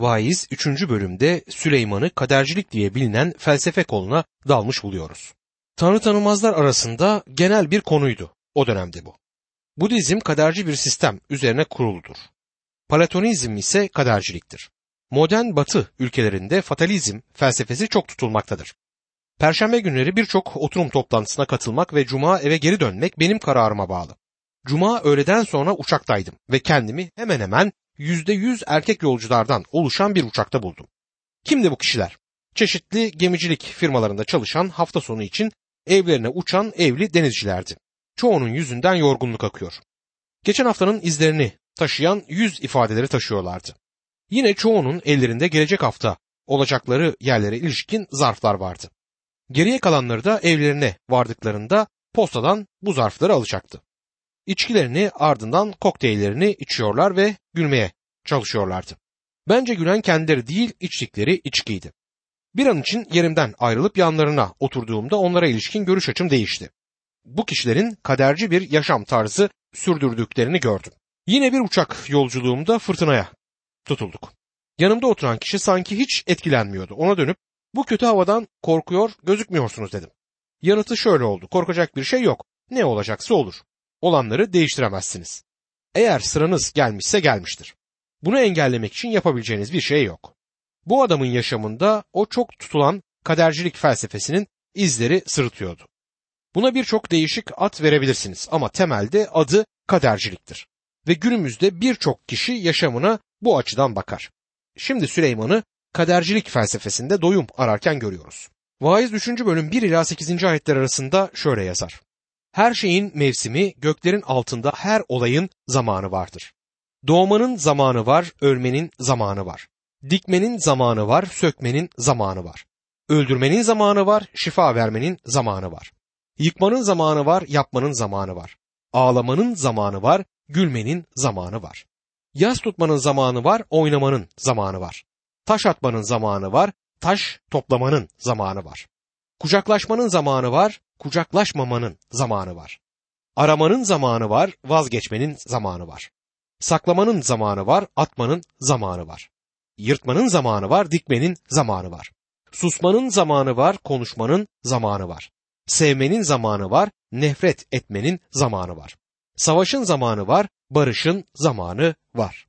Vaiz 3. bölümde Süleyman'ı kadercilik diye bilinen felsefe koluna dalmış buluyoruz. Tanrı tanımazlar arasında genel bir konuydu o dönemde bu. Budizm kaderci bir sistem üzerine kuruludur. Platonizm ise kaderciliktir. Modern batı ülkelerinde fatalizm felsefesi çok tutulmaktadır. Perşembe günleri birçok oturum toplantısına katılmak ve cuma eve geri dönmek benim kararıma bağlı. Cuma öğleden sonra uçaktaydım ve kendimi hemen hemen yüzde yüz erkek yolculardan oluşan bir uçakta buldum. Kimdi bu kişiler? Çeşitli gemicilik firmalarında çalışan hafta sonu için evlerine uçan evli denizcilerdi. Çoğunun yüzünden yorgunluk akıyor. Geçen haftanın izlerini taşıyan yüz ifadeleri taşıyorlardı. Yine çoğunun ellerinde gelecek hafta olacakları yerlere ilişkin zarflar vardı. Geriye kalanları da evlerine vardıklarında postadan bu zarfları alacaktı. İçkilerini ardından kokteyllerini içiyorlar ve gülmeye çalışıyorlardı. Bence gülen kendileri değil içtikleri içkiydi. Bir an için yerimden ayrılıp yanlarına oturduğumda onlara ilişkin görüş açım değişti. Bu kişilerin kaderci bir yaşam tarzı sürdürdüklerini gördüm. Yine bir uçak yolculuğumda fırtınaya tutulduk. Yanımda oturan kişi sanki hiç etkilenmiyordu. Ona dönüp bu kötü havadan korkuyor gözükmüyorsunuz dedim. Yanıtı şöyle oldu. Korkacak bir şey yok. Ne olacaksa olur. Olanları değiştiremezsiniz. Eğer sıranız gelmişse gelmiştir. Bunu engellemek için yapabileceğiniz bir şey yok. Bu adamın yaşamında o çok tutulan kadercilik felsefesinin izleri sırıtıyordu. Buna birçok değişik ad verebilirsiniz ama temelde adı kaderciliktir. Ve günümüzde birçok kişi yaşamına bu açıdan bakar. Şimdi Süleyman'ı kadercilik felsefesinde doyum ararken görüyoruz. Vaiz 3. bölüm 1 ila 8. ayetler arasında şöyle yazar. Her şeyin mevsimi göklerin altında her olayın zamanı vardır. Doğmanın zamanı var, ölmenin zamanı var. Dikmenin zamanı var, sökmenin zamanı var. Öldürmenin zamanı var, şifa vermenin zamanı var. Yıkmanın zamanı var, yapmanın zamanı var. Ağlamanın zamanı var, gülmenin zamanı var. Yaz tutmanın zamanı var, oynamanın zamanı var. Taş atmanın zamanı var, taş toplamanın zamanı var. Kucaklaşmanın zamanı var, kucaklaşmamanın zamanı var. Aramanın zamanı var, vazgeçmenin zamanı var. Saklamanın zamanı var, atmanın zamanı var. Yırtmanın zamanı var, dikmenin zamanı var. Susmanın zamanı var, konuşmanın zamanı var. Sevmenin zamanı var, nefret etmenin zamanı var. Savaşın zamanı var, barışın zamanı var.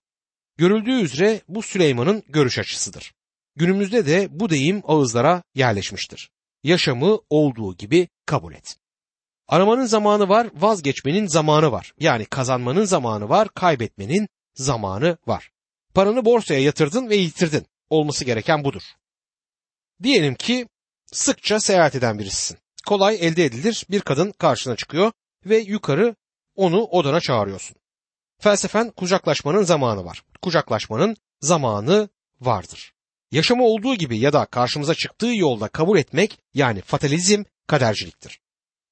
Görüldüğü üzere bu Süleyman'ın görüş açısıdır. Günümüzde de bu deyim ağızlara yerleşmiştir. Yaşamı olduğu gibi kabul et. Aramanın zamanı var, vazgeçmenin zamanı var. Yani kazanmanın zamanı var, kaybetmenin zamanı var. Paranı borsaya yatırdın ve yitirdin. Olması gereken budur. Diyelim ki sıkça seyahat eden birisin. Kolay elde edilir bir kadın karşına çıkıyor ve yukarı onu odana çağırıyorsun. Felsefen kucaklaşmanın zamanı var. Kucaklaşmanın zamanı vardır. Yaşamı olduğu gibi ya da karşımıza çıktığı yolda kabul etmek yani fatalizm kaderciliktir.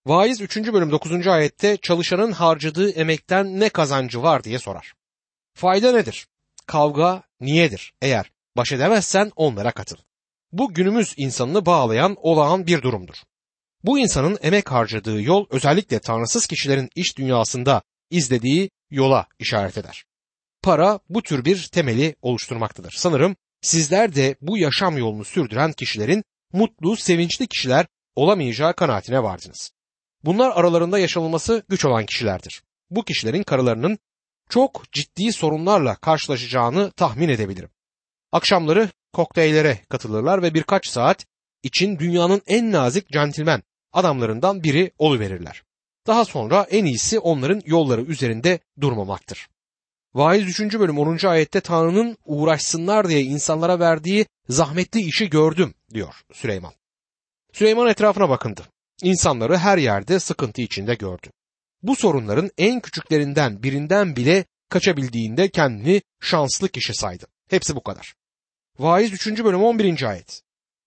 Vaiz 3. bölüm 9. ayette çalışanın harcadığı emekten ne kazancı var diye sorar. Fayda nedir? Kavga niyedir? Eğer baş edemezsen onlara katıl. Bu günümüz insanını bağlayan olağan bir durumdur. Bu insanın emek harcadığı yol özellikle tanrısız kişilerin iş dünyasında izlediği yola işaret eder. Para bu tür bir temeli oluşturmaktadır. Sanırım sizler de bu yaşam yolunu sürdüren kişilerin mutlu, sevinçli kişiler olamayacağı kanaatine vardınız. Bunlar aralarında yaşanılması güç olan kişilerdir. Bu kişilerin karılarının çok ciddi sorunlarla karşılaşacağını tahmin edebilirim. Akşamları kokteyllere katılırlar ve birkaç saat için dünyanın en nazik centilmen adamlarından biri oluverirler. Daha sonra en iyisi onların yolları üzerinde durmamaktır. Vaiz 3. bölüm 10. ayette Tanrı'nın uğraşsınlar diye insanlara verdiği zahmetli işi gördüm diyor Süleyman. Süleyman etrafına bakındı. İnsanları her yerde sıkıntı içinde gördü. Bu sorunların en küçüklerinden birinden bile kaçabildiğinde kendini şanslı kişi saydı. Hepsi bu kadar. Vaiz 3. bölüm 11. ayet.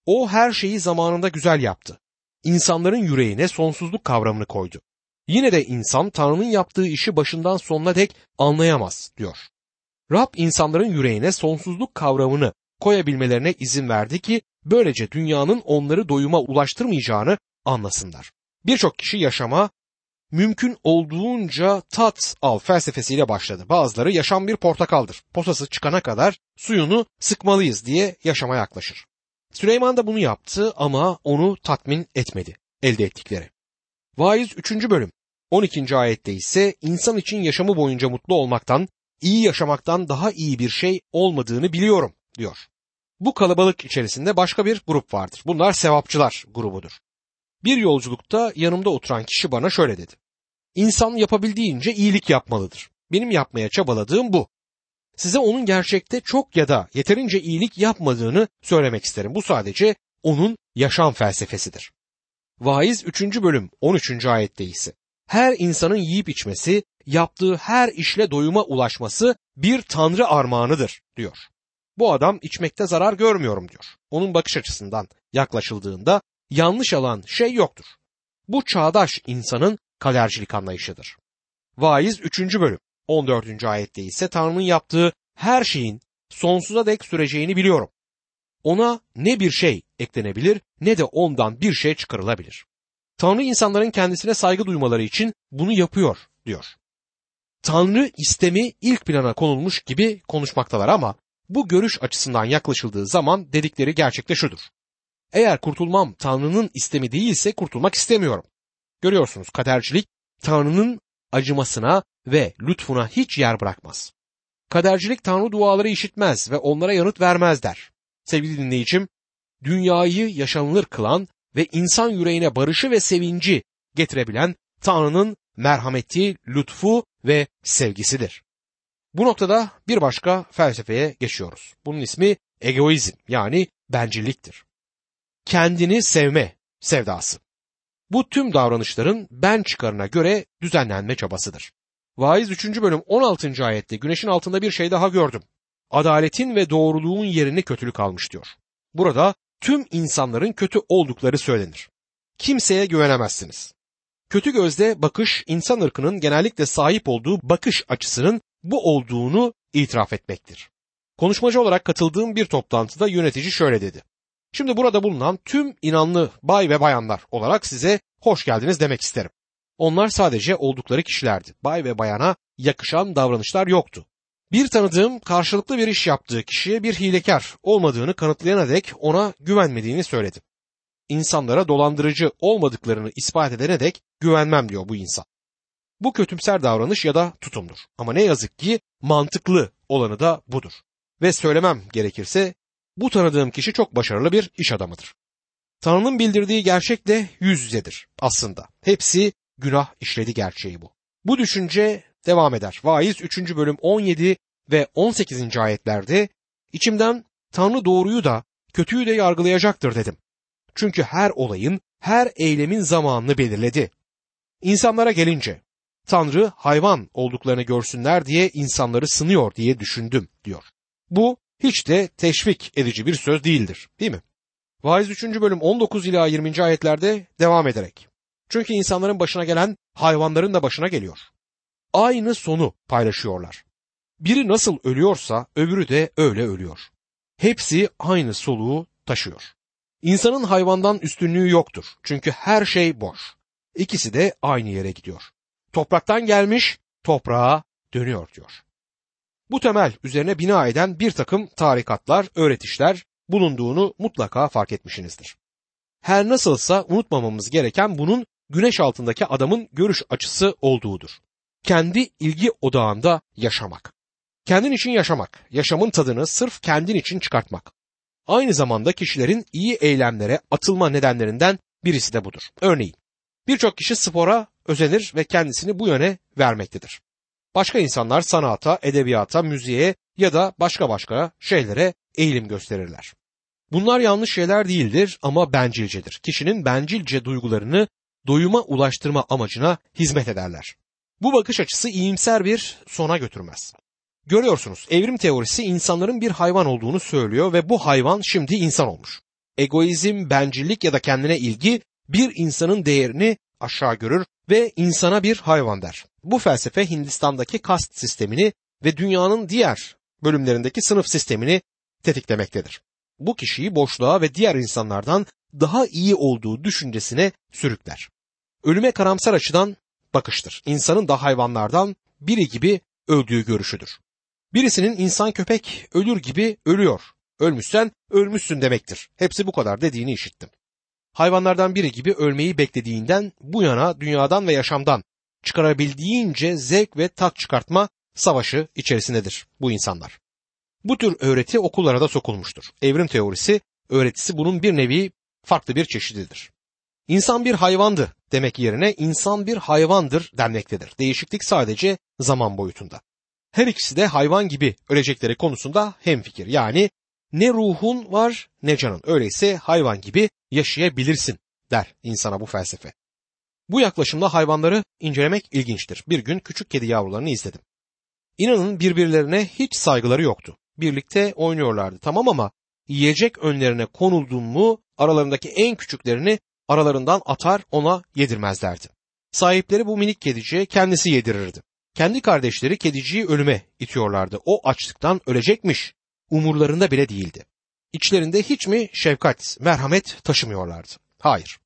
O her şeyi zamanında güzel yaptı. İnsanların yüreğine sonsuzluk kavramını koydu. Yine de insan Tanrı'nın yaptığı işi başından sonuna dek anlayamaz diyor. Rab insanların yüreğine sonsuzluk kavramını koyabilmelerine izin verdi ki böylece dünyanın onları doyuma ulaştırmayacağını anlasınlar. Birçok kişi yaşama mümkün olduğunca tat al felsefesiyle başladı. Bazıları yaşam bir portakaldır. Posası çıkana kadar suyunu sıkmalıyız diye yaşama yaklaşır. Süleyman da bunu yaptı ama onu tatmin etmedi elde ettikleri. Vaiz 3. bölüm 12. ayette ise insan için yaşamı boyunca mutlu olmaktan, iyi yaşamaktan daha iyi bir şey olmadığını biliyorum diyor. Bu kalabalık içerisinde başka bir grup vardır. Bunlar sevapçılar grubudur. Bir yolculukta yanımda oturan kişi bana şöyle dedi. İnsan yapabildiğince iyilik yapmalıdır. Benim yapmaya çabaladığım bu. Size onun gerçekte çok ya da yeterince iyilik yapmadığını söylemek isterim. Bu sadece onun yaşam felsefesidir. Vaiz 3. bölüm 13. ayette ise her insanın yiyip içmesi, yaptığı her işle doyuma ulaşması bir tanrı armağanıdır diyor. Bu adam içmekte zarar görmüyorum diyor. Onun bakış açısından yaklaşıldığında yanlış alan şey yoktur. Bu çağdaş insanın kadercilik anlayışıdır. Vaiz 3. bölüm 14. ayette ise Tanrı'nın yaptığı her şeyin sonsuza dek süreceğini biliyorum. Ona ne bir şey eklenebilir ne de ondan bir şey çıkarılabilir. Tanrı insanların kendisine saygı duymaları için bunu yapıyor diyor. Tanrı istemi ilk plana konulmuş gibi konuşmaktalar ama bu görüş açısından yaklaşıldığı zaman dedikleri gerçekte şudur. Eğer kurtulmam Tanrı'nın istemi değilse kurtulmak istemiyorum. Görüyorsunuz kadercilik Tanrı'nın acımasına ve lütfuna hiç yer bırakmaz. Kadercilik Tanrı duaları işitmez ve onlara yanıt vermez der. Sevgili dinleyicim, dünyayı yaşanılır kılan ve insan yüreğine barışı ve sevinci getirebilen Tanrı'nın merhameti, lütfu ve sevgisidir. Bu noktada bir başka felsefeye geçiyoruz. Bunun ismi egoizm yani bencilliktir. Kendini sevme sevdası. Bu tüm davranışların ben çıkarına göre düzenlenme çabasıdır. Vaiz 3. bölüm 16. ayette güneşin altında bir şey daha gördüm. Adaletin ve doğruluğun yerini kötülük almış diyor. Burada tüm insanların kötü oldukları söylenir. Kimseye güvenemezsiniz. Kötü gözle bakış insan ırkının genellikle sahip olduğu bakış açısının bu olduğunu itiraf etmektir. Konuşmacı olarak katıldığım bir toplantıda yönetici şöyle dedi. Şimdi burada bulunan tüm inanlı bay ve bayanlar olarak size hoş geldiniz demek isterim. Onlar sadece oldukları kişilerdi. Bay ve bayana yakışan davranışlar yoktu. Bir tanıdığım karşılıklı bir iş yaptığı kişiye bir hilekar olmadığını kanıtlayana dek ona güvenmediğini söyledi. İnsanlara dolandırıcı olmadıklarını ispat edene dek güvenmem diyor bu insan. Bu kötümser davranış ya da tutumdur. Ama ne yazık ki mantıklı olanı da budur. Ve söylemem gerekirse bu tanıdığım kişi çok başarılı bir iş adamıdır. Tanrı'nın bildirdiği gerçekle yüz yüzedir aslında. Hepsi günah işledi gerçeği bu. Bu düşünce devam eder. Vaiz 3. bölüm 17 ve 18. ayetlerde içimden Tanrı doğruyu da kötüyü de yargılayacaktır dedim. Çünkü her olayın, her eylemin zamanını belirledi. İnsanlara gelince Tanrı hayvan olduklarını görsünler diye insanları sınıyor diye düşündüm diyor. Bu hiç de teşvik edici bir söz değildir değil mi? Vaiz 3. bölüm 19 ila 20. ayetlerde devam ederek. Çünkü insanların başına gelen hayvanların da başına geliyor. Aynı sonu paylaşıyorlar. Biri nasıl ölüyorsa öbürü de öyle ölüyor. Hepsi aynı soluğu taşıyor. İnsanın hayvandan üstünlüğü yoktur. Çünkü her şey boş. İkisi de aynı yere gidiyor. Topraktan gelmiş, toprağa dönüyor diyor. Bu temel üzerine bina eden bir takım tarikatlar, öğretişler bulunduğunu mutlaka fark etmişsinizdir. Her nasılsa unutmamamız gereken bunun güneş altındaki adamın görüş açısı olduğudur. Kendi ilgi odağında yaşamak. Kendin için yaşamak, yaşamın tadını sırf kendin için çıkartmak. Aynı zamanda kişilerin iyi eylemlere atılma nedenlerinden birisi de budur. Örneğin birçok kişi spora özenir ve kendisini bu yöne vermektedir. Başka insanlar sanata, edebiyata, müziğe ya da başka başka şeylere eğilim gösterirler. Bunlar yanlış şeyler değildir ama bencilcedir. Kişinin bencilce duygularını doyuma ulaştırma amacına hizmet ederler. Bu bakış açısı iyimser bir sona götürmez. Görüyorsunuz evrim teorisi insanların bir hayvan olduğunu söylüyor ve bu hayvan şimdi insan olmuş. Egoizm, bencillik ya da kendine ilgi bir insanın değerini aşağı görür ve insana bir hayvan der. Bu felsefe Hindistan'daki kast sistemini ve dünyanın diğer bölümlerindeki sınıf sistemini tetiklemektedir. Bu kişiyi boşluğa ve diğer insanlardan daha iyi olduğu düşüncesine sürükler. Ölüme karamsar açıdan bakıştır. İnsanın da hayvanlardan biri gibi öldüğü görüşüdür. Birisinin insan köpek ölür gibi ölüyor. Ölmüşsen ölmüşsün demektir. Hepsi bu kadar dediğini işittim. Hayvanlardan biri gibi ölmeyi beklediğinden bu yana dünyadan ve yaşamdan çıkarabildiğince zevk ve tat çıkartma savaşı içerisindedir bu insanlar. Bu tür öğreti okullara da sokulmuştur. Evrim teorisi öğretisi bunun bir nevi farklı bir çeşididir. İnsan bir hayvandı demek yerine insan bir hayvandır denmektedir. Değişiklik sadece zaman boyutunda. Her ikisi de hayvan gibi ölecekleri konusunda hemfikir. Yani ne ruhun var ne canın. Öyleyse hayvan gibi yaşayabilirsin der insana bu felsefe. Bu yaklaşımda hayvanları incelemek ilginçtir. Bir gün küçük kedi yavrularını izledim. İnanın birbirlerine hiç saygıları yoktu. Birlikte oynuyorlardı tamam ama yiyecek önlerine konuldun mu aralarındaki en küçüklerini aralarından atar ona yedirmezlerdi. Sahipleri bu minik kediciye kendisi yedirirdi. Kendi kardeşleri kediciyi ölüme itiyorlardı. O açlıktan ölecekmiş. Umurlarında bile değildi. İçlerinde hiç mi şefkat, merhamet taşımıyorlardı? Hayır.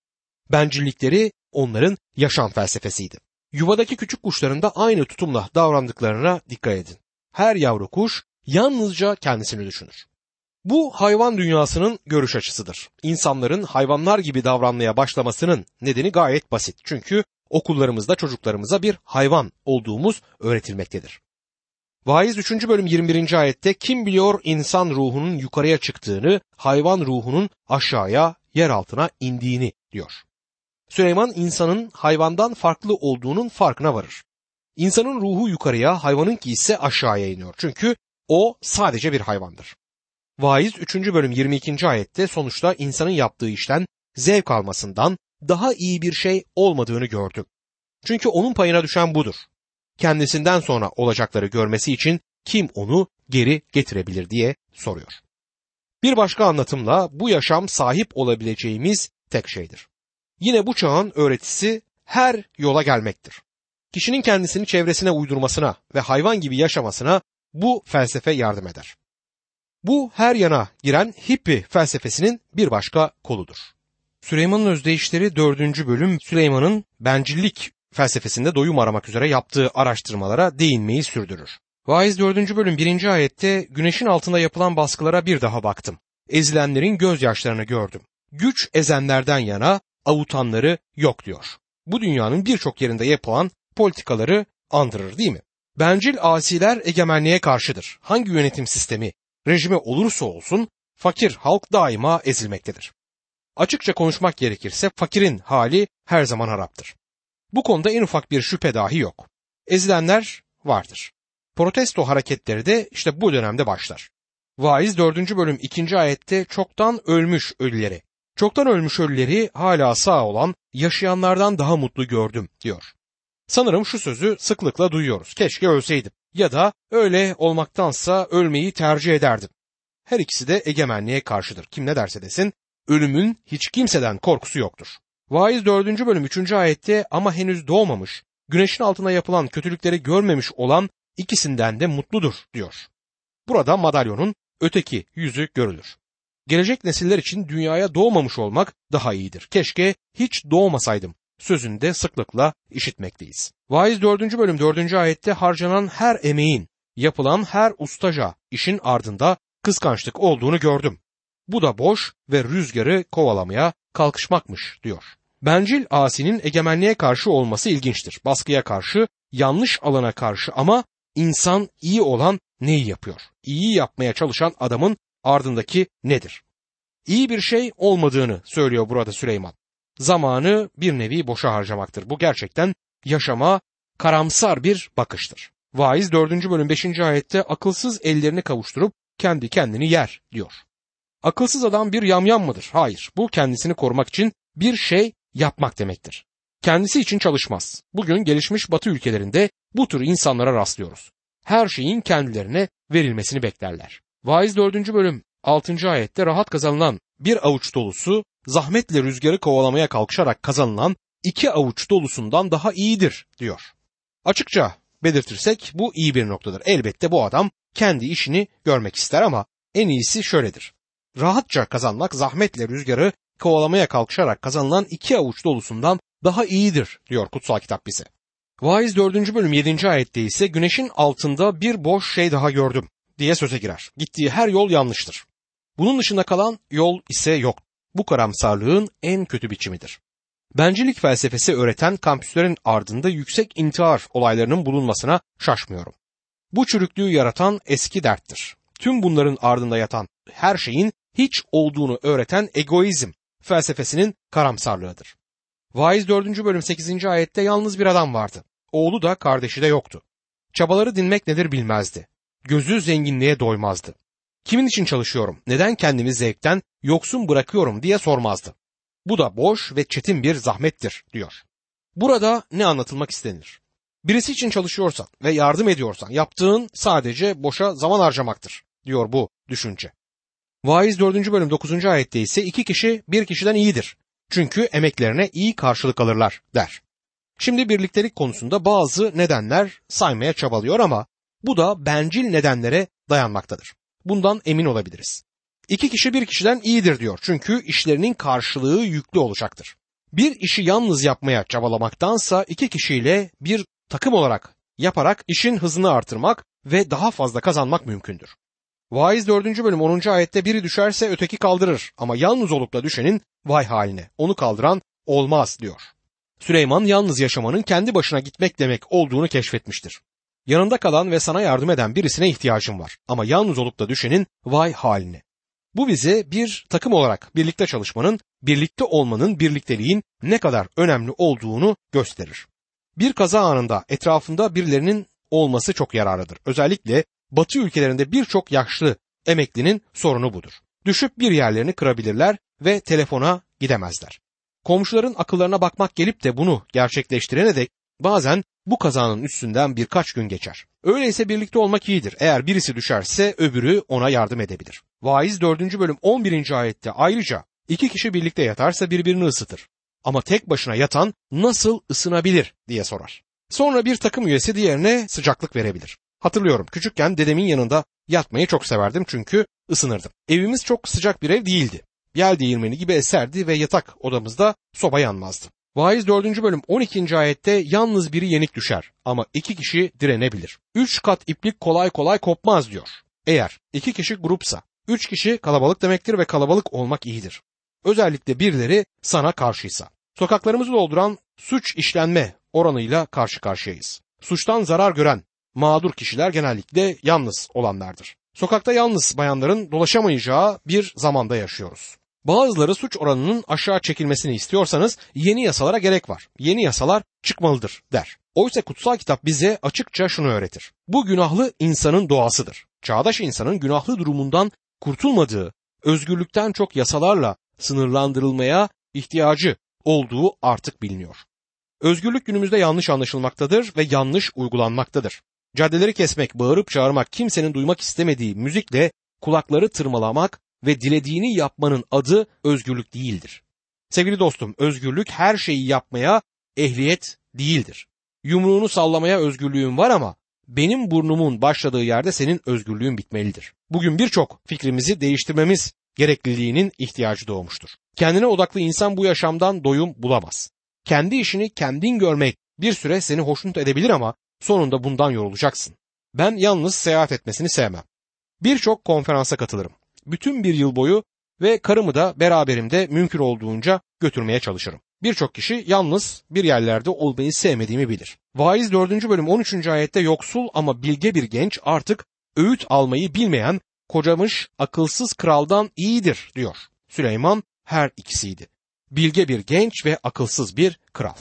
Bencillikleri onların yaşam felsefesiydi. Yuvadaki küçük kuşların da aynı tutumla davrandıklarına dikkat edin. Her yavru kuş yalnızca kendisini düşünür. Bu hayvan dünyasının görüş açısıdır. İnsanların hayvanlar gibi davranmaya başlamasının nedeni gayet basit. Çünkü okullarımızda çocuklarımıza bir hayvan olduğumuz öğretilmektedir. Vaiz 3. bölüm 21. ayette kim biliyor insan ruhunun yukarıya çıktığını, hayvan ruhunun aşağıya, yer altına indiğini diyor. Süleyman insanın hayvandan farklı olduğunun farkına varır. İnsanın ruhu yukarıya, hayvanınki ise aşağıya iniyor. Çünkü o sadece bir hayvandır. Vaiz 3. bölüm 22. ayette sonuçta insanın yaptığı işten zevk almasından daha iyi bir şey olmadığını gördüm. Çünkü onun payına düşen budur. Kendisinden sonra olacakları görmesi için kim onu geri getirebilir diye soruyor. Bir başka anlatımla bu yaşam sahip olabileceğimiz tek şeydir. Yine bu çağın öğretisi her yola gelmektir. Kişinin kendisini çevresine uydurmasına ve hayvan gibi yaşamasına bu felsefe yardım eder. Bu her yana giren hippi felsefesinin bir başka koludur. Süleyman'ın özdeyişleri 4. bölüm Süleyman'ın bencillik felsefesinde doyum aramak üzere yaptığı araştırmalara değinmeyi sürdürür. Vaiz 4. bölüm 1. ayette güneşin altında yapılan baskılara bir daha baktım. Ezilenlerin gözyaşlarını gördüm. Güç ezenlerden yana avutanları yok diyor. Bu dünyanın birçok yerinde yapılan politikaları andırır değil mi? Bencil asiler egemenliğe karşıdır. Hangi yönetim sistemi, rejimi olursa olsun fakir halk daima ezilmektedir. Açıkça konuşmak gerekirse fakirin hali her zaman haraptır. Bu konuda en ufak bir şüphe dahi yok. Ezilenler vardır. Protesto hareketleri de işte bu dönemde başlar. Vaiz 4. bölüm 2. ayette çoktan ölmüş ölüleri, çoktan ölmüş ölüleri hala sağ olan yaşayanlardan daha mutlu gördüm diyor. Sanırım şu sözü sıklıkla duyuyoruz. Keşke ölseydim ya da öyle olmaktansa ölmeyi tercih ederdim. Her ikisi de egemenliğe karşıdır. Kim ne derse desin ölümün hiç kimseden korkusu yoktur. Vaiz 4. bölüm 3. ayette ama henüz doğmamış, güneşin altına yapılan kötülükleri görmemiş olan ikisinden de mutludur diyor. Burada madalyonun öteki yüzü görülür. Gelecek nesiller için dünyaya doğmamış olmak daha iyidir. Keşke hiç doğmasaydım sözünde sıklıkla işitmekteyiz. Vaiz 4. bölüm 4. ayette harcanan her emeğin, yapılan her ustaca işin ardında kıskançlık olduğunu gördüm. Bu da boş ve rüzgarı kovalamaya kalkışmakmış diyor. Bencil asinin egemenliğe karşı olması ilginçtir. Baskıya karşı, yanlış alana karşı ama insan iyi olan neyi yapıyor? İyi yapmaya çalışan adamın ardındaki nedir? İyi bir şey olmadığını söylüyor burada Süleyman. Zamanı bir nevi boşa harcamaktır. Bu gerçekten yaşama karamsar bir bakıştır. Vaiz 4. bölüm 5. ayette akılsız ellerini kavuşturup kendi kendini yer diyor. Akılsız adam bir yamyam mıdır? Hayır. Bu kendisini korumak için bir şey yapmak demektir. Kendisi için çalışmaz. Bugün gelişmiş batı ülkelerinde bu tür insanlara rastlıyoruz. Her şeyin kendilerine verilmesini beklerler. Vaiz 4. bölüm 6. ayette rahat kazanılan bir avuç dolusu zahmetle rüzgarı kovalamaya kalkışarak kazanılan iki avuç dolusundan daha iyidir diyor. Açıkça belirtirsek bu iyi bir noktadır. Elbette bu adam kendi işini görmek ister ama en iyisi şöyledir. Rahatça kazanmak zahmetle rüzgarı kovalamaya kalkışarak kazanılan iki avuç dolusundan daha iyidir diyor kutsal kitap bize. Vaiz 4. bölüm 7. ayette ise güneşin altında bir boş şey daha gördüm diye söze girer. Gittiği her yol yanlıştır. Bunun dışında kalan yol ise yok. Bu karamsarlığın en kötü biçimidir. Bencillik felsefesi öğreten kampüslerin ardında yüksek intihar olaylarının bulunmasına şaşmıyorum. Bu çürüklüğü yaratan eski derttir. Tüm bunların ardında yatan her şeyin hiç olduğunu öğreten egoizm felsefesinin karamsarlığıdır. Vaiz 4. bölüm 8. ayette yalnız bir adam vardı. Oğlu da kardeşi de yoktu. Çabaları dinmek nedir bilmezdi. Gözü zenginliğe doymazdı. Kimin için çalışıyorum, neden kendimi zevkten yoksun bırakıyorum diye sormazdı. Bu da boş ve çetin bir zahmettir diyor. Burada ne anlatılmak istenir? Birisi için çalışıyorsan ve yardım ediyorsan yaptığın sadece boşa zaman harcamaktır diyor bu düşünce. Vaiz 4. bölüm 9. ayette ise iki kişi bir kişiden iyidir. Çünkü emeklerine iyi karşılık alırlar der. Şimdi birliktelik konusunda bazı nedenler saymaya çabalıyor ama bu da bencil nedenlere dayanmaktadır. Bundan emin olabiliriz. İki kişi bir kişiden iyidir diyor. Çünkü işlerinin karşılığı yüklü olacaktır. Bir işi yalnız yapmaya çabalamaktansa iki kişiyle bir takım olarak yaparak işin hızını artırmak ve daha fazla kazanmak mümkündür. Vaiz 4. bölüm 10. ayette biri düşerse öteki kaldırır ama yalnız olup da düşenin vay haline onu kaldıran olmaz diyor. Süleyman yalnız yaşamanın kendi başına gitmek demek olduğunu keşfetmiştir. Yanında kalan ve sana yardım eden birisine ihtiyacın var ama yalnız olup da düşenin vay haline. Bu bize bir takım olarak birlikte çalışmanın, birlikte olmanın, birlikteliğin ne kadar önemli olduğunu gösterir. Bir kaza anında etrafında birilerinin olması çok yararlıdır. Özellikle Batı ülkelerinde birçok yaşlı emeklinin sorunu budur. Düşüp bir yerlerini kırabilirler ve telefona gidemezler. Komşuların akıllarına bakmak gelip de bunu gerçekleştirene dek bazen bu kazanın üstünden birkaç gün geçer. Öyleyse birlikte olmak iyidir. Eğer birisi düşerse öbürü ona yardım edebilir. Vaiz 4. bölüm 11. ayette ayrıca iki kişi birlikte yatarsa birbirini ısıtır. Ama tek başına yatan nasıl ısınabilir diye sorar. Sonra bir takım üyesi diğerine sıcaklık verebilir. Hatırlıyorum küçükken dedemin yanında yatmayı çok severdim çünkü ısınırdım. Evimiz çok sıcak bir ev değildi. Yel değirmeni gibi eserdi ve yatak odamızda soba yanmazdı. Vaiz 4. bölüm 12. ayette yalnız biri yenik düşer ama iki kişi direnebilir. Üç kat iplik kolay kolay kopmaz diyor. Eğer iki kişi grupsa, üç kişi kalabalık demektir ve kalabalık olmak iyidir. Özellikle birileri sana karşıysa. Sokaklarımızı dolduran suç işlenme oranıyla karşı karşıyayız. Suçtan zarar gören mağdur kişiler genellikle yalnız olanlardır. Sokakta yalnız bayanların dolaşamayacağı bir zamanda yaşıyoruz. Bazıları suç oranının aşağı çekilmesini istiyorsanız yeni yasalara gerek var. Yeni yasalar çıkmalıdır der. Oysa kutsal kitap bize açıkça şunu öğretir. Bu günahlı insanın doğasıdır. Çağdaş insanın günahlı durumundan kurtulmadığı, özgürlükten çok yasalarla sınırlandırılmaya ihtiyacı olduğu artık biliniyor. Özgürlük günümüzde yanlış anlaşılmaktadır ve yanlış uygulanmaktadır. Caddeleri kesmek, bağırıp çağırmak, kimsenin duymak istemediği müzikle kulakları tırmalamak ve dilediğini yapmanın adı özgürlük değildir. Sevgili dostum, özgürlük her şeyi yapmaya ehliyet değildir. Yumruğunu sallamaya özgürlüğün var ama benim burnumun başladığı yerde senin özgürlüğün bitmelidir. Bugün birçok fikrimizi değiştirmemiz gerekliliğinin ihtiyacı doğmuştur. Kendine odaklı insan bu yaşamdan doyum bulamaz. Kendi işini kendin görmek bir süre seni hoşnut edebilir ama sonunda bundan yorulacaksın. Ben yalnız seyahat etmesini sevmem. Birçok konferansa katılırım bütün bir yıl boyu ve karımı da beraberimde mümkün olduğunca götürmeye çalışırım. Birçok kişi yalnız bir yerlerde olmayı sevmediğimi bilir. Vaiz 4. bölüm 13. ayette yoksul ama bilge bir genç artık öğüt almayı bilmeyen kocamış akılsız kraldan iyidir diyor. Süleyman her ikisiydi. Bilge bir genç ve akılsız bir kral.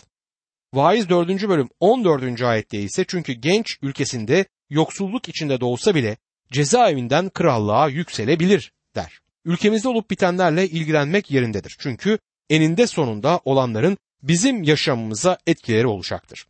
Vaiz 4. bölüm 14. ayette ise çünkü genç ülkesinde yoksulluk içinde doğsa bile cezaevinden krallığa yükselebilir der. Ülkemizde olup bitenlerle ilgilenmek yerindedir. Çünkü eninde sonunda olanların bizim yaşamımıza etkileri olacaktır.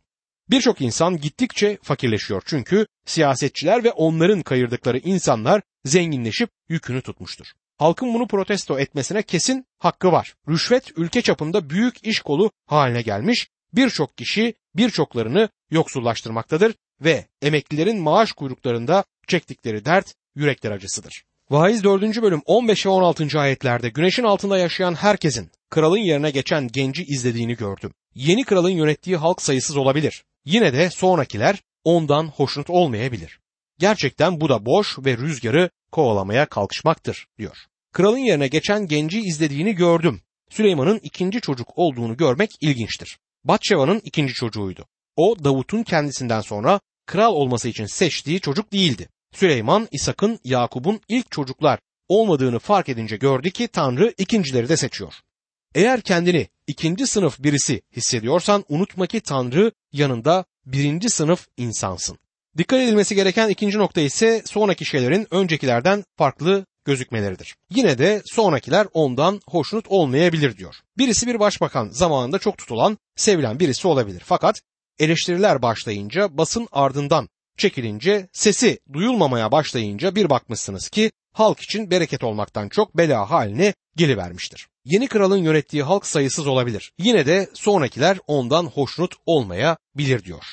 Birçok insan gittikçe fakirleşiyor çünkü siyasetçiler ve onların kayırdıkları insanlar zenginleşip yükünü tutmuştur. Halkın bunu protesto etmesine kesin hakkı var. Rüşvet ülke çapında büyük iş kolu haline gelmiş, birçok kişi birçoklarını yoksullaştırmaktadır ve emeklilerin maaş kuyruklarında çektikleri dert yürekler acısıdır. Vaiz 4. bölüm 15 ve 16. ayetlerde güneşin altında yaşayan herkesin kralın yerine geçen genci izlediğini gördüm. Yeni kralın yönettiği halk sayısız olabilir. Yine de sonrakiler ondan hoşnut olmayabilir. Gerçekten bu da boş ve rüzgarı kovalamaya kalkışmaktır diyor. Kralın yerine geçen genci izlediğini gördüm. Süleyman'ın ikinci çocuk olduğunu görmek ilginçtir. Batşeva'nın ikinci çocuğuydu. O Davut'un kendisinden sonra kral olması için seçtiği çocuk değildi. Süleyman, İshak'ın, Yakup'un ilk çocuklar olmadığını fark edince gördü ki Tanrı ikincileri de seçiyor. Eğer kendini ikinci sınıf birisi hissediyorsan unutma ki Tanrı yanında birinci sınıf insansın. Dikkat edilmesi gereken ikinci nokta ise sonraki şeylerin öncekilerden farklı gözükmeleridir. Yine de sonrakiler ondan hoşnut olmayabilir diyor. Birisi bir başbakan zamanında çok tutulan, sevilen birisi olabilir. Fakat eleştiriler başlayınca basın ardından çekilince sesi duyulmamaya başlayınca bir bakmışsınız ki halk için bereket olmaktan çok bela haline gelivermiştir. Yeni kralın yönettiği halk sayısız olabilir. Yine de sonrakiler ondan hoşnut olmayabilir diyor.